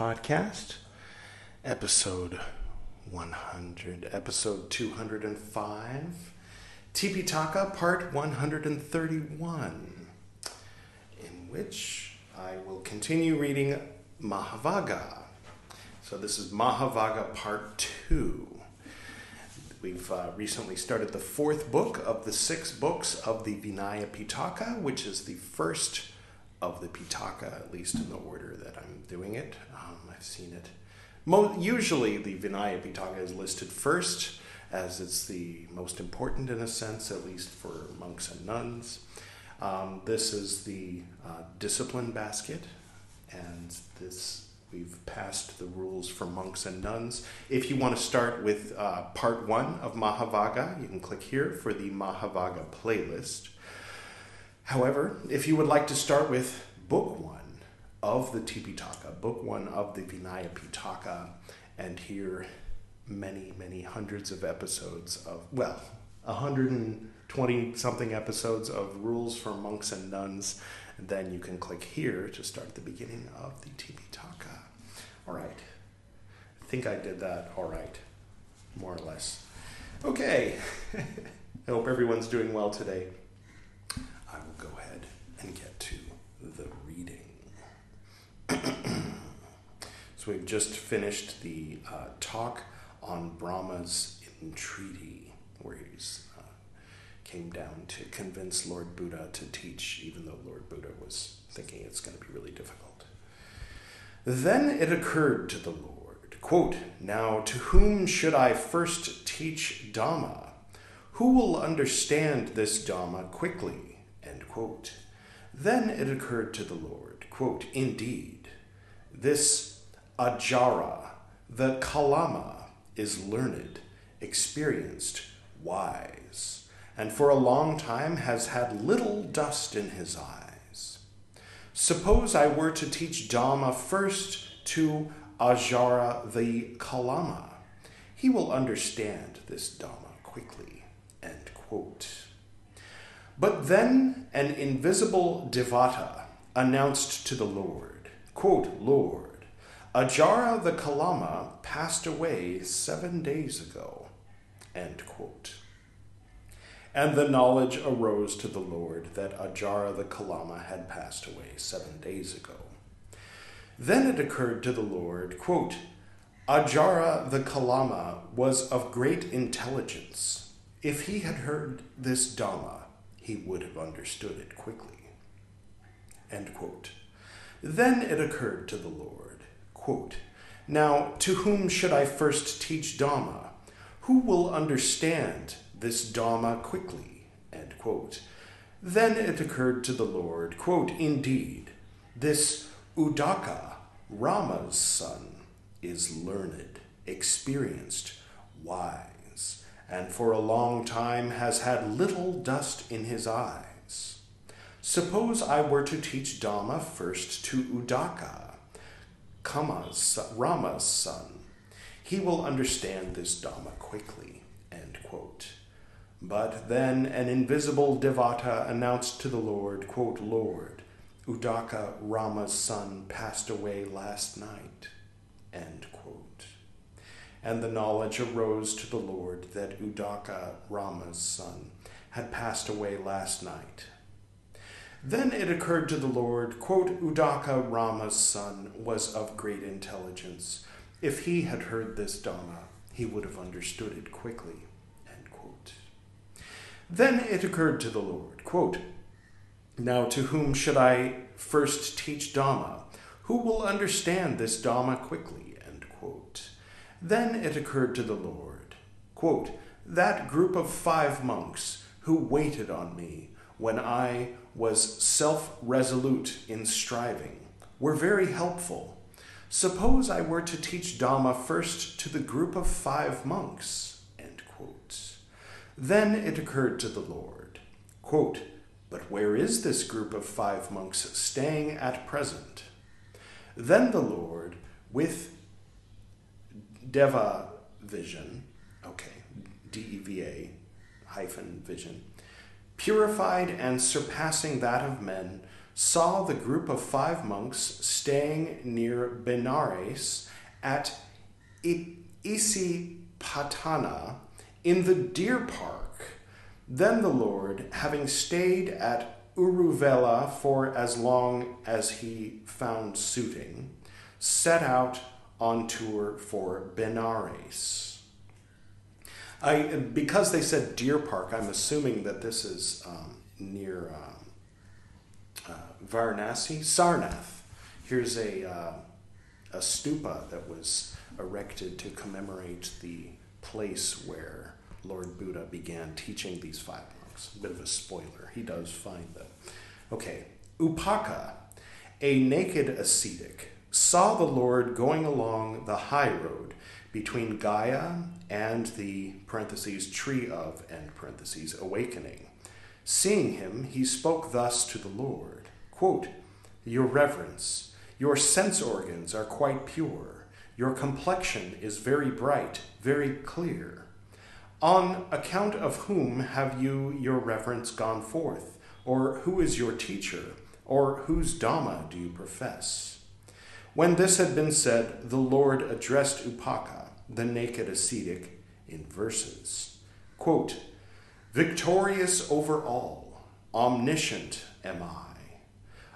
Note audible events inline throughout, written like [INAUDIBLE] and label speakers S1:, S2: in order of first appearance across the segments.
S1: Podcast, episode 100, episode 205, Tipitaka, part 131, in which I will continue reading Mahavagga. So this is Mahavagga part 2. We've uh, recently started the fourth book of the six books of the Vinaya Pitaka, which is the first of the Pitaka, at least in the order that I'm doing it. I've seen it. Usually, the Vinaya Pitaka is listed first, as it's the most important in a sense, at least for monks and nuns. Um, this is the uh, discipline basket, and this we've passed the rules for monks and nuns. If you want to start with uh, part one of Mahavagga, you can click here for the Mahavagga playlist. However, if you would like to start with book one of the Tipitaka, book one of the Vinaya Pitaka, and hear many, many hundreds of episodes of, well, 120 something episodes of rules for monks and nuns, then you can click here to start the beginning of the Tipitaka. All right. I think I did that all right, more or less. Okay. [LAUGHS] I hope everyone's doing well today. I will go ahead and get to. [CLEARS THROAT] so we've just finished the uh, talk on Brahma's entreaty, where he's uh, came down to convince Lord Buddha to teach, even though Lord Buddha was thinking it's going to be really difficult. Then it occurred to the Lord, quote, Now to whom should I first teach Dhamma? Who will understand this Dhamma quickly? End quote. Then it occurred to the Lord, quote, Indeed, this Alara, the Kalama, is learned, experienced, wise, and for a long time has had little dust in his eyes. Suppose I were to teach Dhamma first to Alara the Kalama. He will understand this Dhamma quickly. End quote. But then an invisible Devata announced to the Lord, quote, Lord, Alara the Kalama passed away seven days ago. End quote. And the knowledge arose to the Lord that Alara the Kalama had passed away seven days ago. Then it occurred to the Lord, quote, Alara the Kalama was of great intelligence. If he had heard this Dhamma, he would have understood it quickly. Then it occurred to the Lord, quote, Now to whom should I first teach Dhamma? Who will understand this Dhamma quickly? Then it occurred to the Lord, quote, Indeed, this Udaka, Rama's son, is learned, experienced, wise, and for a long time has had little dust in his eyes. Suppose I were to teach Dhamma first to Udaka, Kama's, Rama's son. He will understand this Dhamma quickly. But then an invisible Devata announced to the Lord, quote, Lord, Udaka, Rama's son, passed away last night. End. And the knowledge arose to the Lord that Udaka, Rama's son, had passed away last night. Then it occurred to the Lord, quote, Udaka, Rama's son, was of great intelligence. If he had heard this Dhamma, he would have understood it quickly. Then it occurred to the Lord, quote, Now to whom should I first teach Dhamma? Who will understand this Dhamma quickly? Then it occurred to the Lord, quote, That group of five monks who waited on me when I was self resolute in striving were very helpful. Suppose I were to teach Dhamma first to the group of five monks. Then it occurred to the Lord, quote, But where is this group of five monks staying at present? Then the Lord, with Deva vision, okay, D E V A hyphen vision, purified and surpassing that of men, saw the group of five monks staying near Benares at Isipatana in the deer park. Then the Lord, having stayed at Uruvela for as long as he found suiting, set out on tour for Benares. I, because they said Deer Park, I'm assuming that this is um, near um, uh, Varanasi, Sarnath. Here's a, uh, a stupa that was erected to commemorate the place where Lord Buddha began teaching these five monks. A bit of a spoiler. He does find them. Okay, Upaka, a naked ascetic, saw the Lord going along the high road between Gaya and the parentheses tree of end parentheses awakening. Seeing him, he spoke thus to the Lord quote, Your reverence, your sense organs are quite pure. Your complexion is very bright, very clear. On account of whom have you, your reverence, gone forth? Or who is your teacher? Or whose Dhamma do you profess? When this had been said, the Lord addressed Upaka, the naked ascetic, in verses. Quote, Victorious over all, omniscient am I,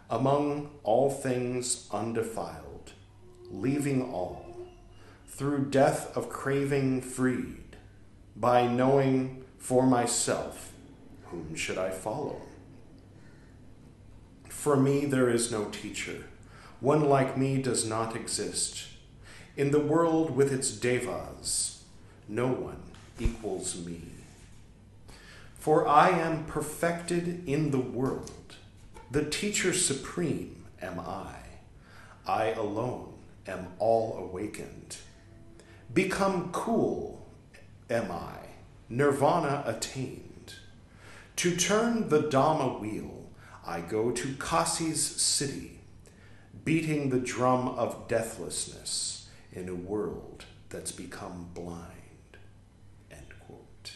S1: among all things undefiled, leaving all, through death of craving freed, by knowing for myself, whom should I follow? For me there is no teacher, one like me does not exist. In the world with its devas, no one equals me. For I am perfected in the world. The teacher supreme am I. I alone am all awakened. Become cool am I, nirvana attained. To turn the Dhamma wheel, I go to Kasi's city, beating the drum of deathlessness in a world that's become blind. Quote.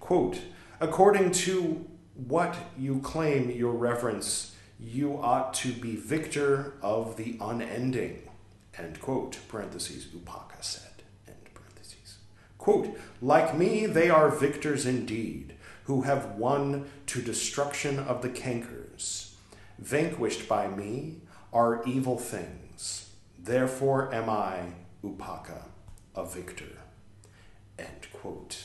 S1: Quote, according to what you claim, your reverence, you ought to be victor of the unending. End quote. Parentheses, Upaka said. End parentheses. Quote, like me, they are victors indeed, who have won to destruction of the cankers. Vanquished by me are evil things. Therefore am I, Upaka, a victor. End quote.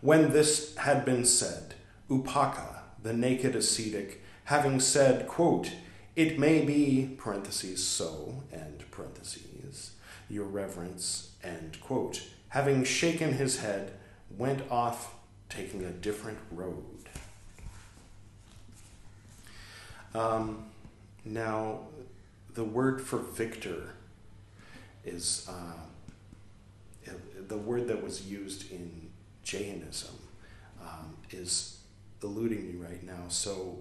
S1: When this had been said, Upaka, the naked ascetic, having said, quote, it may be, parentheses, so, end parentheses, your reverence, end quote, having shaken his head, went off taking a different road. Um, now, the word for victor is uh, the word that was used in Jainism um, is eluding me right now. So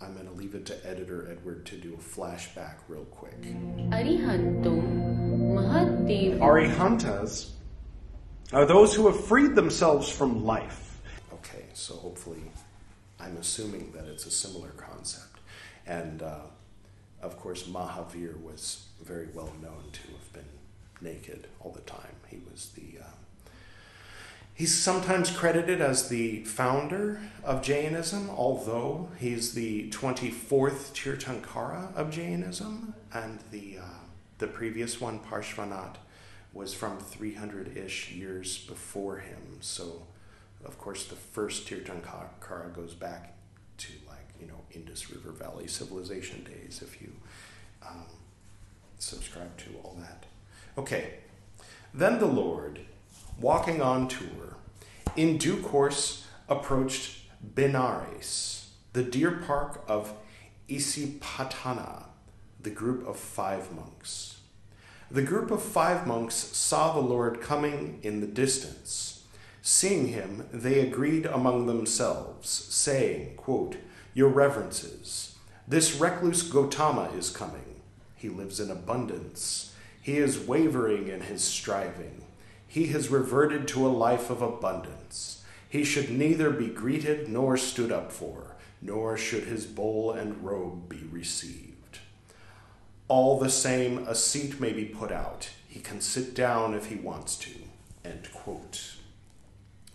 S1: I'm going to leave it to editor Edward to do a flashback real quick. Arihantas are those who have freed themselves from life. Okay, so hopefully, I'm assuming that it's a similar concept. And uh, of course, Mahavir was very well known to have been naked all the time. He was the uh, He's sometimes credited as the founder of Jainism, although he's the 24th Tirthankara of Jainism, and the, uh, the previous one, Parshvanath, was from 300 ish years before him. So, of course, the first Tirthankara goes back to like, you know, Indus River Valley civilization days, if you um, subscribe to all that. Okay, then the Lord, walking on tour, in due course approached Benares, the deer park of Isipatana, the group of five monks. The group of five monks saw the Lord coming in the distance. Seeing him, they agreed among themselves, saying, quote, Your reverences, this recluse Gotama is coming. He lives in abundance. He is wavering in his striving he has reverted to a life of abundance. He should neither be greeted nor stood up for, nor should his bowl and robe be received. All the same, a seat may be put out. He can sit down if he wants to. End quote.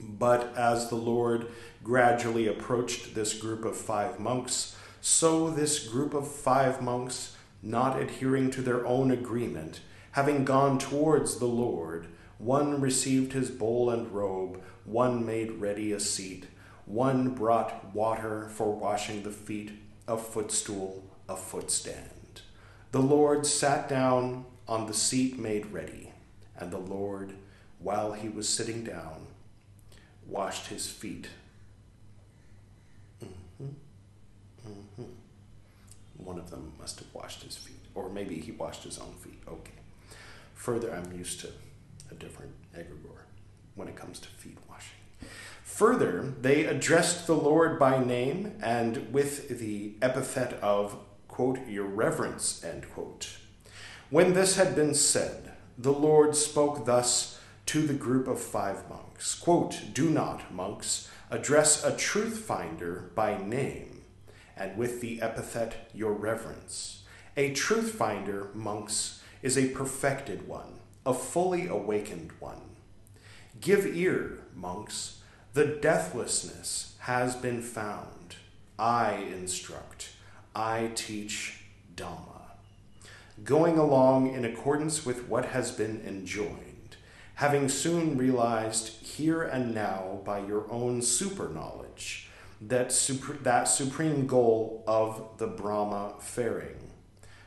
S1: But as the Lord gradually approached this group of five monks, so this group of five monks, not adhering to their own agreement, having gone towards the Lord, one received his bowl and robe, one made ready a seat, one brought water for washing the feet, a footstool, a footstand. The Lord sat down on the seat made ready, and the Lord, while he was sitting down, washed his feet. Mm-hmm. Mm-hmm. One of them must have washed his feet, or maybe he washed his own feet. Okay. Further, I'm used to a different egregore when it comes to feet washing. Further, they addressed the Lord by name and with the epithet of, quote, your reverence, end quote. When this had been said, the Lord spoke thus to the group of five monks quote, Do not, monks, address a truth finder by name, and with the epithet your reverence. A truth finder, monks, is a perfected one, a fully awakened one. Give ear, monks, the deathlessness has been found. I instruct, I teach Dhamma. Going along in accordance with what has been enjoined, having soon realized here and now by your own super knowledge that, that supreme goal of the Brahma faring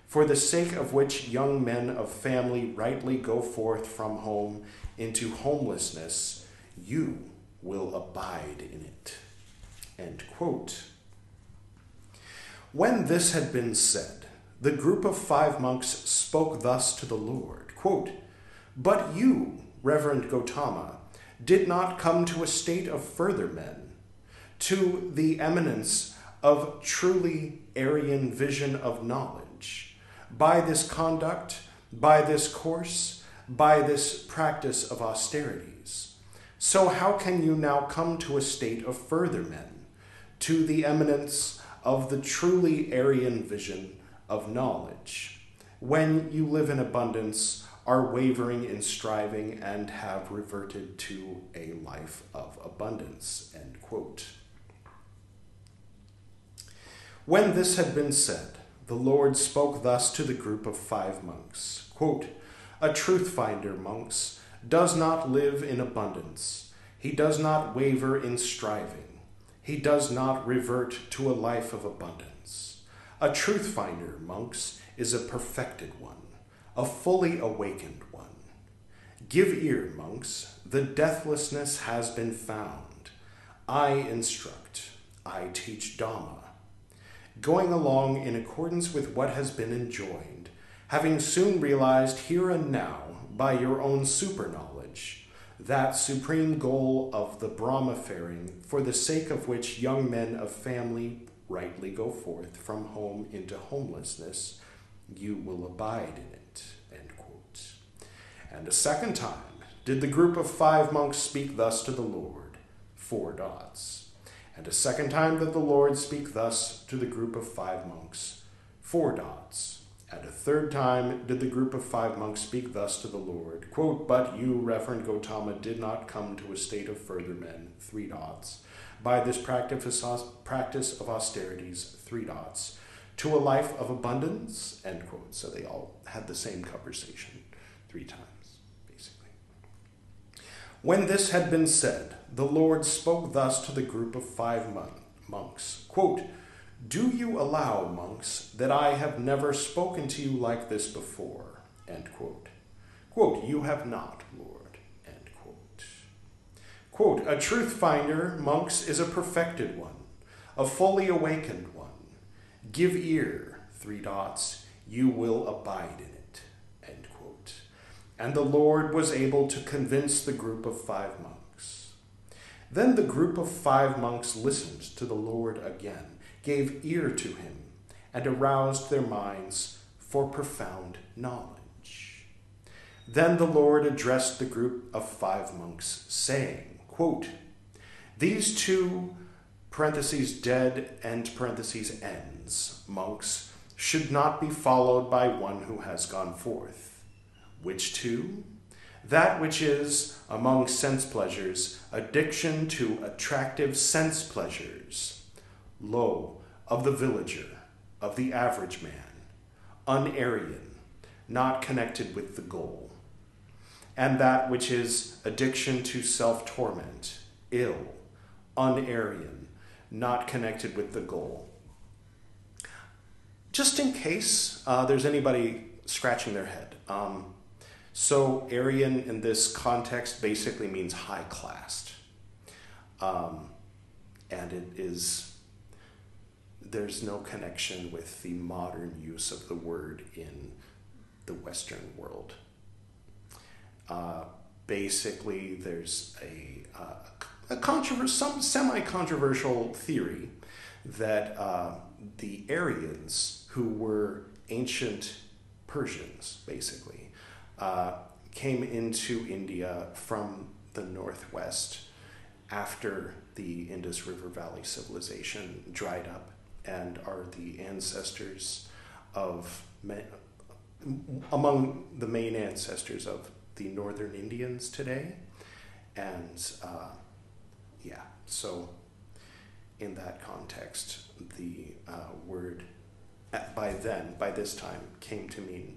S1: for the sake of which young men of family rightly go forth from home into homelessness, you will abide in it. End quote. When this had been said, the group of five monks spoke thus to the Lord quote, But you, Reverend Gotama, did not come to a state of further men, to the eminence of truly Aryan vision of knowledge by this conduct, by this course, by this practice of austerities. So, how can you now come to a state of further men, to the eminence of the truly Aryan vision of knowledge, when you live in abundance, are wavering in striving, and have reverted to a life of abundance? End quote. When this had been said, the Lord spoke thus to the group of five monks quote, A truth finder, monks, does not live in abundance. He does not waver in striving. He does not revert to a life of abundance. A truth finder, monks, is a perfected one, a fully awakened one. Give ear, monks, the deathlessness has been found. I instruct, I teach Dhamma going along in accordance with what has been enjoined, having soon realized here and now, by your own super knowledge, that supreme goal of the Brahma faring, for the sake of which young men of family rightly go forth from home into homelessness, you will abide in it. And a second time did the group of five monks speak thus to the Lord. Four dots. And a second time did the Lord speak thus to the group of five monks, four dots. And a third time did the group of five monks speak thus to the Lord, quote, But you, Reverend Gotama, did not come to a state of further men, three dots, by this practice of austerities, three dots, to a life of abundance, end quote. So they all had the same conversation three times. When this had been said, the Lord spoke thus to the group of five monks quote, Do you allow, monks, that I have never spoken to you like this before? Quote. Quote, You have not, Lord. Quote, A truth finder, monks, is a perfected one, a fully awakened one. Give ear, three dots, you will abide in it. And the Lord was able to convince the group of five monks then the group of five monks listened to the Lord again, gave ear to him, and aroused their minds for profound knowledge. Then the Lord addressed the group of five monks, saying, quote, These two parentheses dead, and parentheses ends, monks, should not be followed by one who has gone forth. Which two? That which is, among sense pleasures, addiction to attractive sense pleasures. low, of the villager, of the average man, unarian, not connected with the goal. And that which is addiction to self torment, ill, unarian, not connected with the goal. Just in case uh, there's anybody scratching their head. Um, so, Aryan in this context basically means high classed. Um, and it is, there's no connection with the modern use of the word in the Western world. Uh, basically, there's a, uh, a controver- some semi controversial theory that uh, the Aryans, who were ancient Persians, basically, uh, came into India from the northwest after the Indus River Valley civilization dried up and are the ancestors of, among the main ancestors of the northern Indians today. And uh, yeah, so in that context, the uh, word by then, by this time, came to mean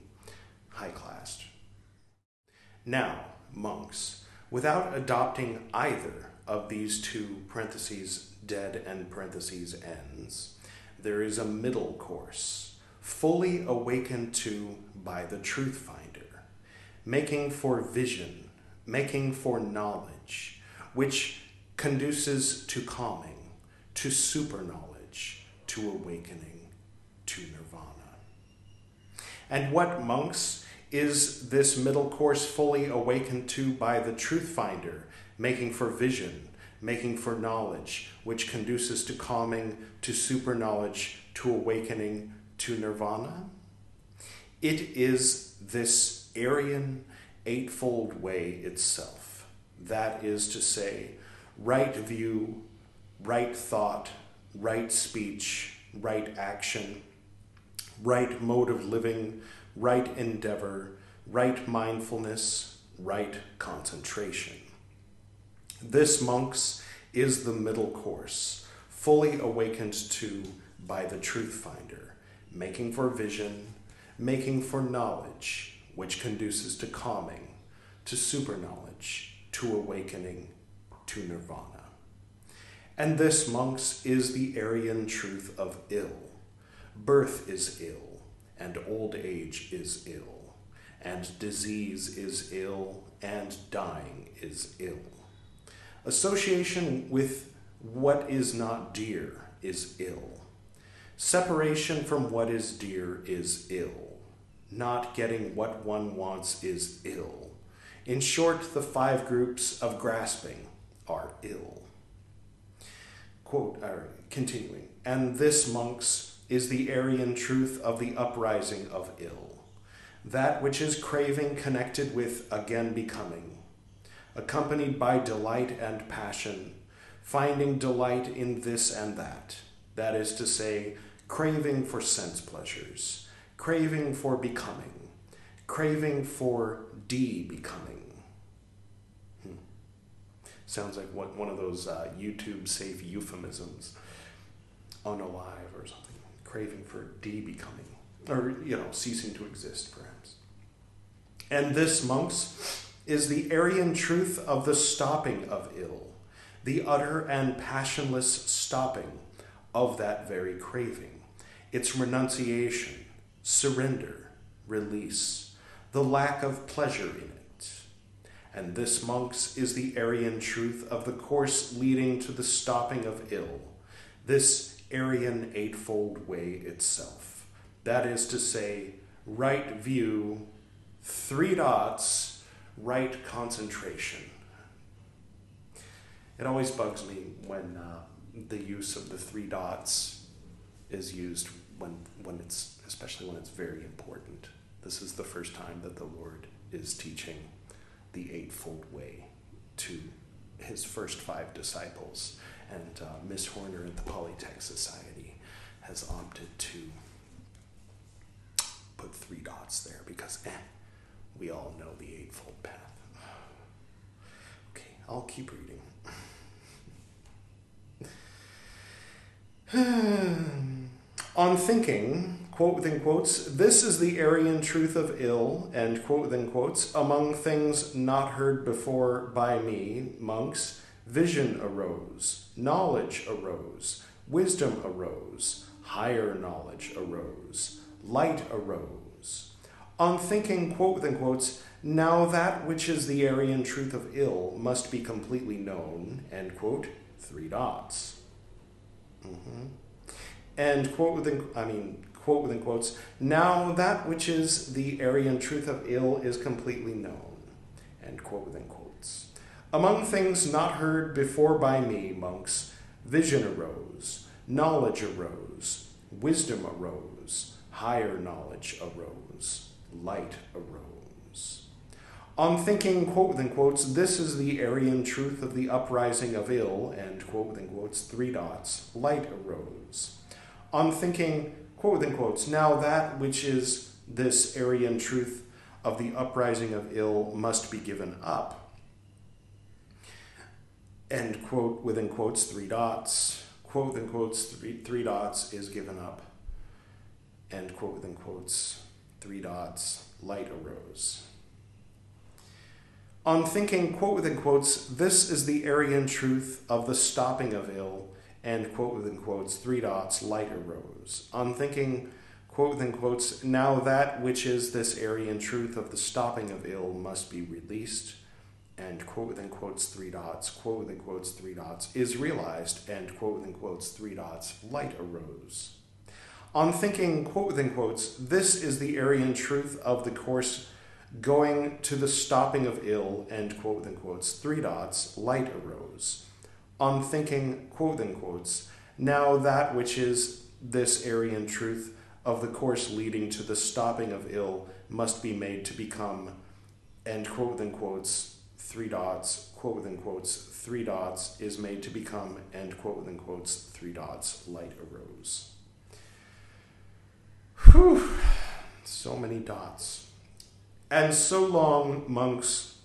S1: high class now, monks, without adopting either of these two parentheses dead and parentheses ends, there is a middle course, fully awakened to by the truth finder, making for vision, making for knowledge, which conduces to calming, to super knowledge, to awakening, to nirvana. And what monks is this middle course fully awakened to by the truth finder, making for vision, making for knowledge, which conduces to calming, to super knowledge, to awakening, to nirvana? It is this Aryan eightfold way itself. That is to say, right view, right thought, right speech, right action, right mode of living, right endeavor, right mindfulness, right concentration. This, monks, is the middle course, fully awakened to by the truth finder, making for vision, making for knowledge, which conduces to calming, to super knowledge, to awakening, to nirvana. And this, monks, is the Aryan truth of ill. Birth is ill and old age is ill, and disease is ill, and dying is ill. Association with what is not dear is ill. Separation from what is dear is ill. Not getting what one wants is ill. In short, the five groups of grasping are ill. Quote, uh, continuing, and this, monks, is the Aryan truth of the uprising of ill, that which is craving connected with again becoming, accompanied by delight and passion, finding delight in this and that, that is to say, craving for sense pleasures, craving for becoming, craving for de becoming. Hmm. Sounds like what, one of those uh, YouTube safe euphemisms. Unalive or something craving for de-becoming, or, you know, ceasing to exist, perhaps. And this, monks, is the Aryan truth of the stopping of ill, the utter and passionless stopping of that very craving, its renunciation, surrender, release, the lack of pleasure in it. And this, monks, is the Aryan truth of the course leading to the stopping of ill, this Aryan Eightfold Way itself. That is to say, right view, three dots, right concentration. It always bugs me when uh, the use of the three dots is used when, when it's, especially when it's very important. This is the first time that the Lord is teaching the Eightfold Way to his first five disciples And uh, Miss Horner at the Pali Text Society has opted to put three dots there because eh, we all know the Eightfold Path. Okay, I'll keep reading. [SIGHS] On thinking, quote within quotes, this is the Aryan truth of ill, and quote within quotes, among things not heard before by me, monks, vision arose, knowledge arose, wisdom arose, higher knowledge arose, light arose. On thinking, quote within quotes, now that which is the Aryan truth of ill must be completely known, end quote, three dots. Mm-hmm. And quote within, I mean, quote within quotes, now that which is the Aryan truth of ill is completely known, end quote within quotes. Among things not heard before by me, monks, vision arose, knowledge arose, wisdom arose, higher knowledge arose, light arose. On thinking, quote within quotes, this is the Aryan truth of the uprising of ill, and quote within quotes, three dots, light arose. On thinking, quote within quotes, now that which is this Aryan truth of the uprising of ill must be given up, end quote within quotes, three dots, quote within quotes, three, three dots is given up, end quote within quotes, three dots, light arose. On thinking, quote within quotes, this is the Aryan truth of the stopping of ill, end quote within quotes, three dots, light arose. On thinking, quote within quotes, now that which is this Aryan truth of the stopping of ill must be released, and quote within quotes three dots, quote within quotes three dots, is realized, and quote within quotes three dots, light arose. On thinking, quote within quotes, this is the Aryan truth of the course going to the stopping of ill, and quote within quotes, three dots, light arose. On thinking, quote within quotes, now that which is this Aryan truth of the course leading to the stopping of ill must be made to become, end quote within quotes, three dots, quote within quotes, three dots is made to become, end quote within quotes, three dots, light arose. Whew, so many dots. And so long, monks,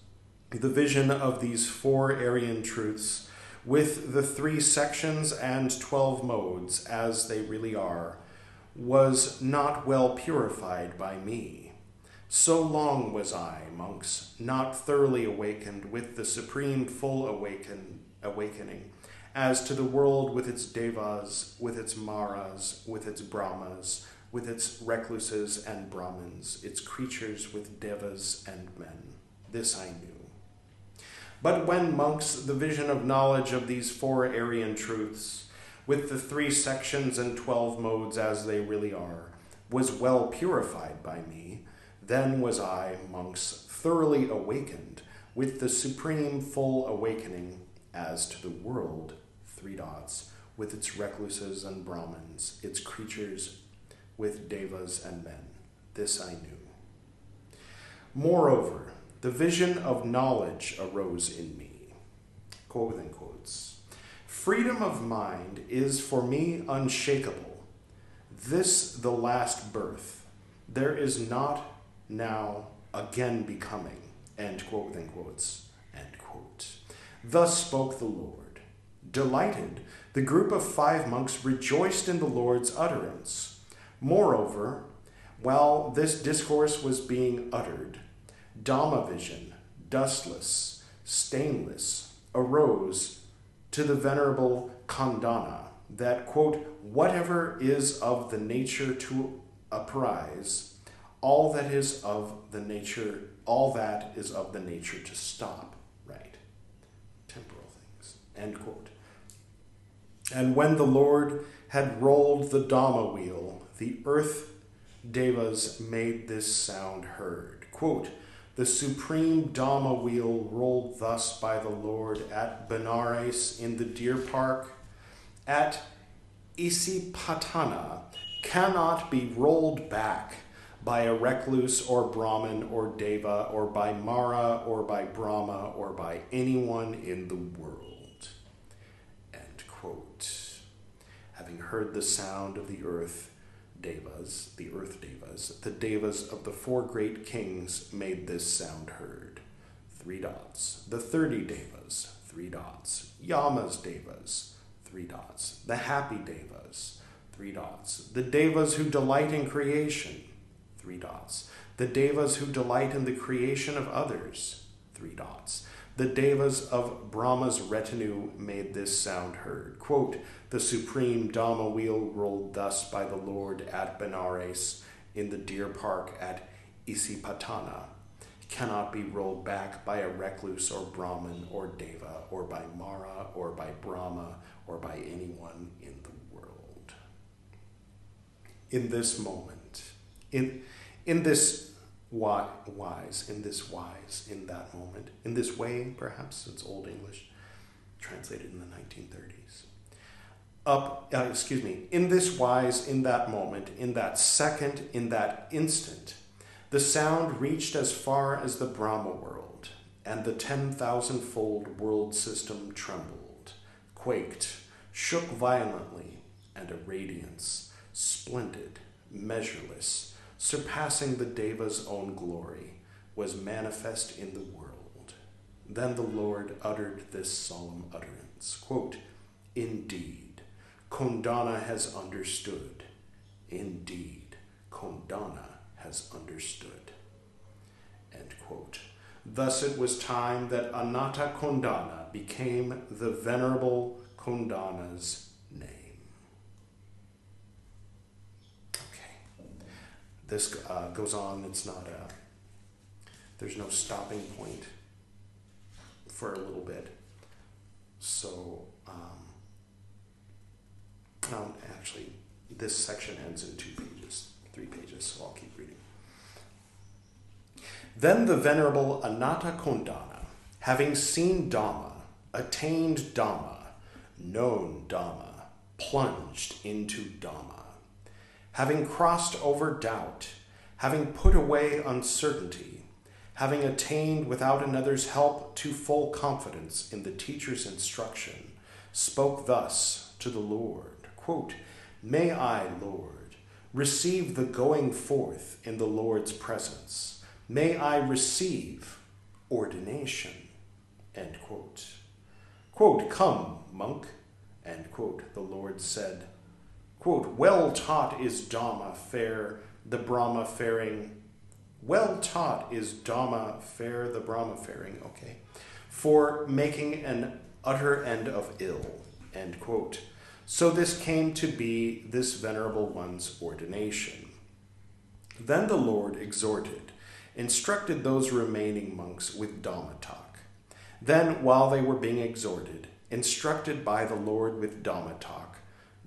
S1: the vision of these four Aryan truths, with the three sections and twelve modes as they really are, was not well purified by me. So long was I, monks, not thoroughly awakened with the supreme full awaken, awakening, as to the world with its devas, with its maras, with its brahmas, with its recluses and brahmins, its creatures with devas and men. This I knew. But when monks, the vision of knowledge of these four Aryan truths, with the three sections and twelve modes as they really are, was well purified by me, then was I, monks, thoroughly awakened with the supreme full awakening as to the world, three dots, with its recluses and Brahmins, its creatures with devas and men. This I knew. Moreover, the vision of knowledge arose in me. Quote within quotes. Freedom of mind is for me unshakable. This the last birth. There is not now again becoming. End quote within quotes. End quote. Thus spoke the Lord. Delighted, the group of five monks rejoiced in the Lord's utterance. Moreover, while this discourse was being uttered, Dhamma vision, dustless, stainless, arose to the venerable Kondana that, quote, whatever is of the nature to apprise, all that is of the nature, all that is of the nature to stop, right? Temporal things, end quote. And when the Lord had rolled the Dhamma wheel, the earth devas made this sound heard. Quote, the supreme Dhamma wheel rolled thus by the Lord at Benares in the deer park, at Isipatana, cannot be rolled back by a recluse or Brahmin or Deva or by Mara or by Brahma or by anyone in the world. End quote. Having heard the sound of the earth, devas, the earth devas, the devas of the four great kings made this sound heard. Three dots. The thirty devas, three dots. Yamas devas, three dots. The happy devas, three dots. The devas who delight in creation, three dots. The devas who delight in the creation of others, three dots. The devas of Brahma's retinue made this sound heard. Quote, the supreme Dhamma wheel rolled thus by the Lord at Benares in the deer park at Isipatana cannot be rolled back by a recluse or Brahmin or Deva or by Mara or by Brahma or by anyone in the world. In this moment, in, in this wise, in this wise, in that moment, in this way, perhaps it's Old English, translated in the 1930s up, uh, excuse me, in this wise, in that moment, in that second, in that instant, the sound reached as far as the Brahma world, and the 10,000 fold world system trembled, quaked, shook violently, and a radiance, splendid, measureless, surpassing the Deva's own glory, was manifest in the world. Then the Lord uttered this solemn utterance quote, Indeed, Kondana has understood. Indeed, Kondana has understood. Thus it was time that Anatta Kondana became the Venerable Kondana's name. Okay. This uh, goes on. It's not a, there's no stopping point for a little bit. So, um, um, actually, this section ends in two pages, three pages, so I'll keep reading. Then the Venerable Anatta Kondana, having seen Dhamma, attained Dhamma, known Dhamma, plunged into Dhamma. Having crossed over doubt, having put away uncertainty, having attained without another's help to full confidence in the teacher's instruction, spoke thus to the Lord Quote, May I, Lord, receive the going forth in the Lord's presence. May I receive ordination. End quote. Quote, Come, monk. End quote. The Lord said, quote, Well taught is Dhamma fair, the Brahma faring. Well taught is Dhamma fair, the Brahma faring. Okay. For making an utter end of ill. End quote. So this came to be this venerable one's ordination. Then the Lord exhorted, instructed those remaining monks with Dhamma talk. Then, while they were being exhorted, instructed by the Lord with Dhamma talk,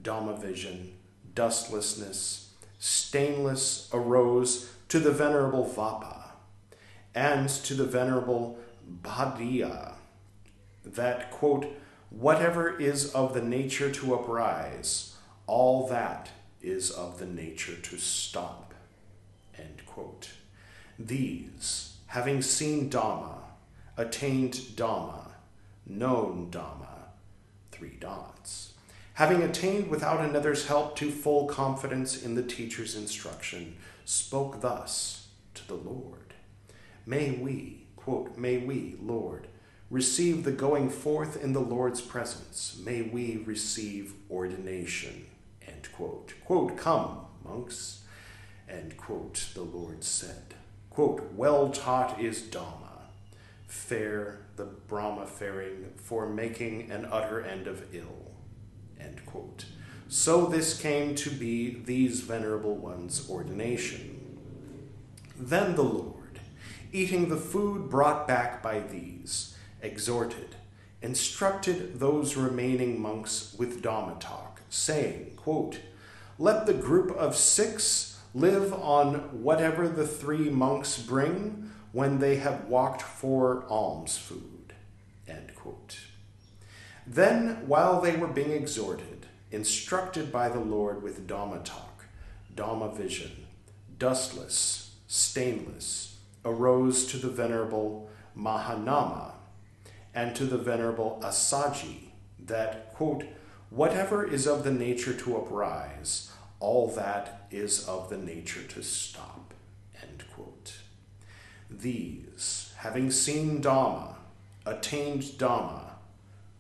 S1: Dhamma vision, dustlessness, stainless arose to the venerable Vappa and to the venerable Bhaddiya that, quote, Whatever is of the nature to uprise, all that is of the nature to stop. End quote. These, having seen Dhamma, attained Dhamma, known Dhamma, three dots. Having attained without another's help to full confidence in the teacher's instruction, spoke thus to the Lord May we, quote, may we, Lord, receive the going forth in the Lord's presence. May we receive ordination. End quote. Quote, come, monks. End quote, the Lord said. Quote, well taught is Dhamma. Fair the Brahma faring for making an utter end of ill. Quote. So this came to be these venerable ones' ordination. Then the Lord, eating the food brought back by these, exhorted, instructed those remaining monks with Dhamma talk, saying, quote, Let the group of six live on whatever the three monks bring when they have walked for alms food. Then, while they were being exhorted, instructed by the Lord with Dhamma talk, Dhamma vision, dustless, stainless, arose to the venerable Mahanama and to the Venerable Assaji that, quote, Whatever is of the nature to uprise, all that is of the nature to stop. End quote. These, having seen Dhamma, attained Dhamma,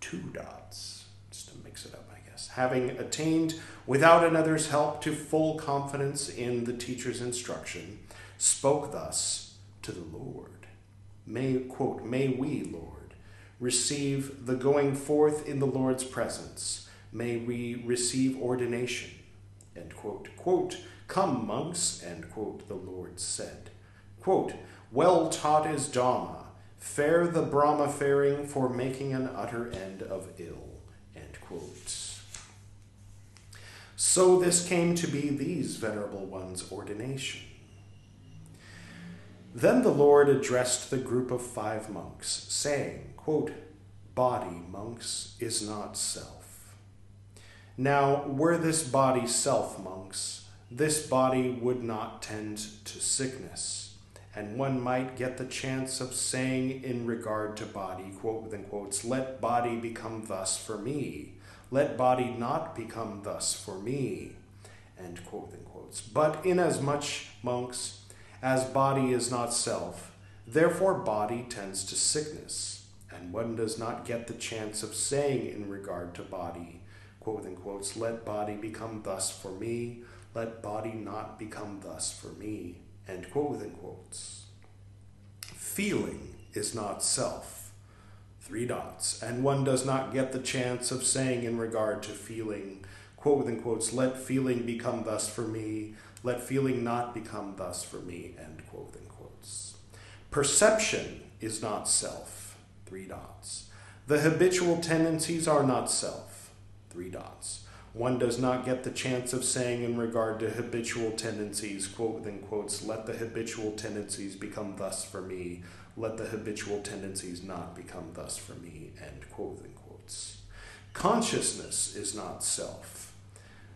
S1: two dots, just to mix it up, I guess, having attained without another's help to full confidence in the teacher's instruction, spoke thus to the Lord. May, quote, may we, Lord, receive the going forth in the Lord's presence. May we receive ordination. End quote. Quote, come, monks, end quote, the Lord said. Quote, well taught is Dhamma, fair the Brahma faring for making an utter end of ill. End quote. So this came to be these venerable ones' ordination. Then the Lord addressed the group of five monks, saying, quote, Body, monks, is not self. Now, were this body self, monks, this body would not tend to sickness, and one might get the chance of saying in regard to body, quote within quotes, let body become thus for me, let body not become thus for me, end quote within quotes. But inasmuch, monks, as body is not self, therefore body tends to sickness, and one does not get the chance of saying in regard to body, quote within quotes, let body become thus for me, let body not become thus for me, end quote within quotes. Feeling is not self, three dots, and one does not get the chance of saying in regard to feeling, quote within quotes, let feeling become thus for me, let feeling not become thus for me, end quote in quotes. Perception is not self, three dots. The habitual tendencies are not self, three dots. One does not get the chance of saying in regard to habitual tendencies, quote within quotes, let the habitual tendencies become thus for me, let the habitual tendencies not become thus for me, end quote within quotes. Consciousness is not self.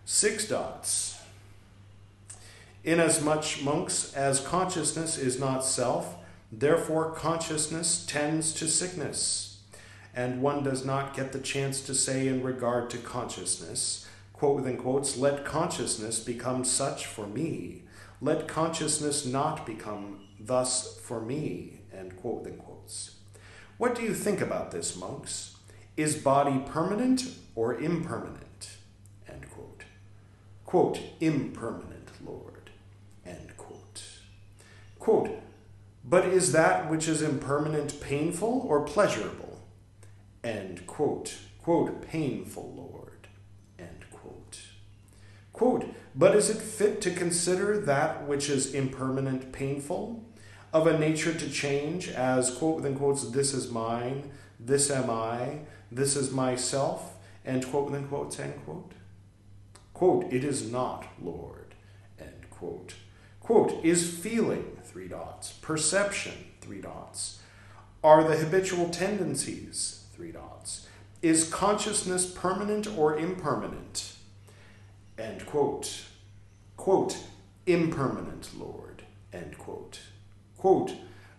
S1: Six dots. Inasmuch, monks, as consciousness is not self, therefore consciousness tends to sickness. And one does not get the chance to say in regard to consciousness, quote within quotes, let consciousness become such for me. Let consciousness not become thus for me, end quote within quotes. What do you think about this, monks? Is body permanent or impermanent? End quote. Quote, impermanent, Lord. End quote. Quote, but is that which is impermanent painful or pleasurable? End quote. Quote, painful, Lord. Quote. But is it fit to consider that which is impermanent painful? Of a nature to change, as, quote within quotes, this is mine, this am I, this is myself, end quote within quotes, end quote. Quote, it is not, Lord, end quote. Quote, is feeling, three dots, perception, three dots, are the habitual tendencies, three dots, is consciousness permanent or impermanent? End quote. Quote, impermanent, Lord, end quote. Quote,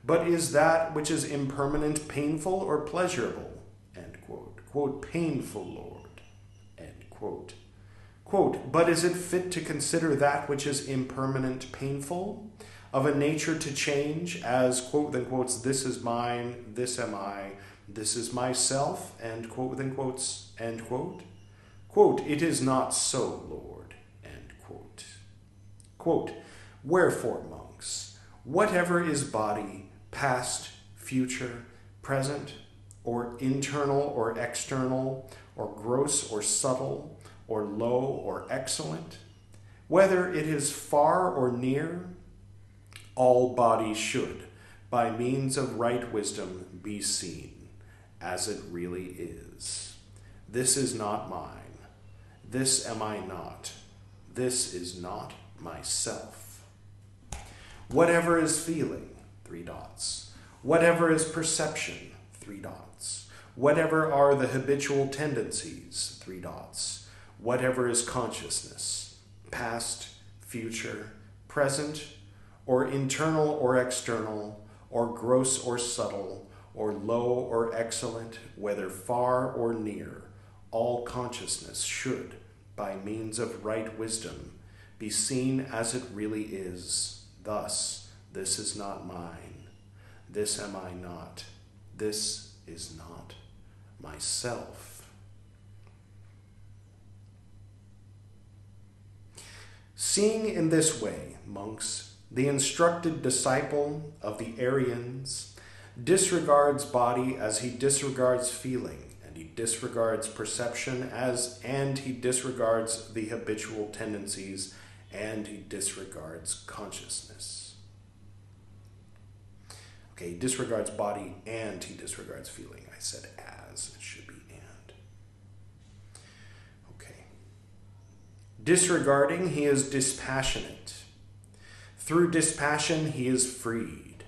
S1: but is that which is impermanent painful or pleasurable? End quote. Quote, painful, Lord, end quote. Quote, but is it fit to consider that which is impermanent painful, of a nature to change, as, quote then quotes, this is mine, this am I, this is myself, and quote within quotes, end quote? Quote, it is not so, Lord, end. Quote, wherefore, monks, whatever is body, past, future, present, or internal or external, or gross or subtle, or low or excellent, whether it is far or near, all bodies should, by means of right wisdom, be seen as it really is. This is not mine. This am I not. This is not myself. Whatever is feeling, three dots. Whatever is perception, three dots. Whatever are the habitual tendencies, three dots whatever is consciousness, past, future, present, or internal or external, or gross or subtle, or low or excellent, whether far or near, all consciousness should, by means of right wisdom, be seen as it really is. Thus, this is not mine. This am I not. This is not myself. Seeing in this way, monks, the instructed disciple of the Ariyans disregards body as he disregards feeling, and he disregards perception as and he disregards the habitual tendencies and he disregards consciousness. Okay, he disregards body and he disregards feeling. I said as, it should be and. Okay. Disregarding, he is dispassionate. Through dispassion, he is freed.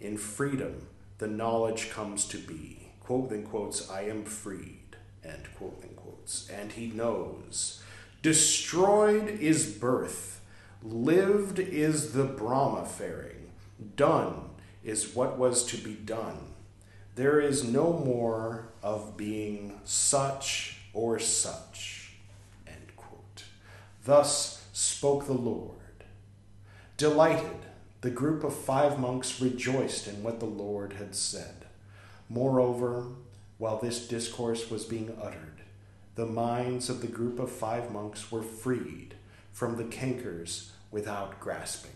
S1: In freedom, the knowledge comes to be. Quote then quotes, I am freed. End quote then quotes. And he knows. Destroyed is birth. Lived is the Brahma faring. Done is what was to be done. There is no more of being such or such. End quote. Thus spoke the Lord. Delighted, the group of five monks rejoiced in what the Lord had said. Moreover, while this discourse was being uttered, the minds of the group of five monks were freed from the cankers without grasping.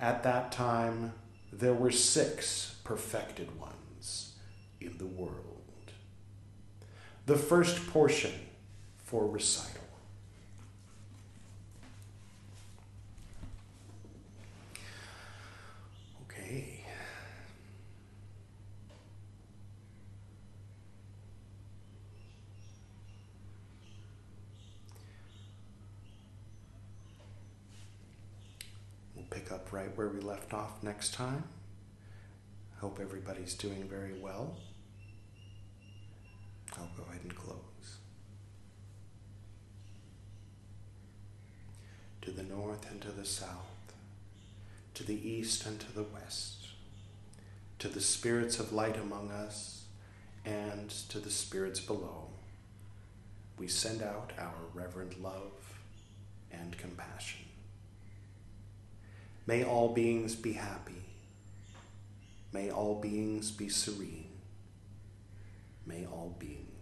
S1: At that time, there were six perfected ones in the world. The first portion for recital. Okay. We'll pick right where we left off next time. Hope everybody's doing very well. I'll go ahead and close. To the north and to the south, to the east and to the west, to the spirits of light among us, and to the spirits below, we send out our reverent love and compassion. May all beings be happy. May all beings be serene. May all beings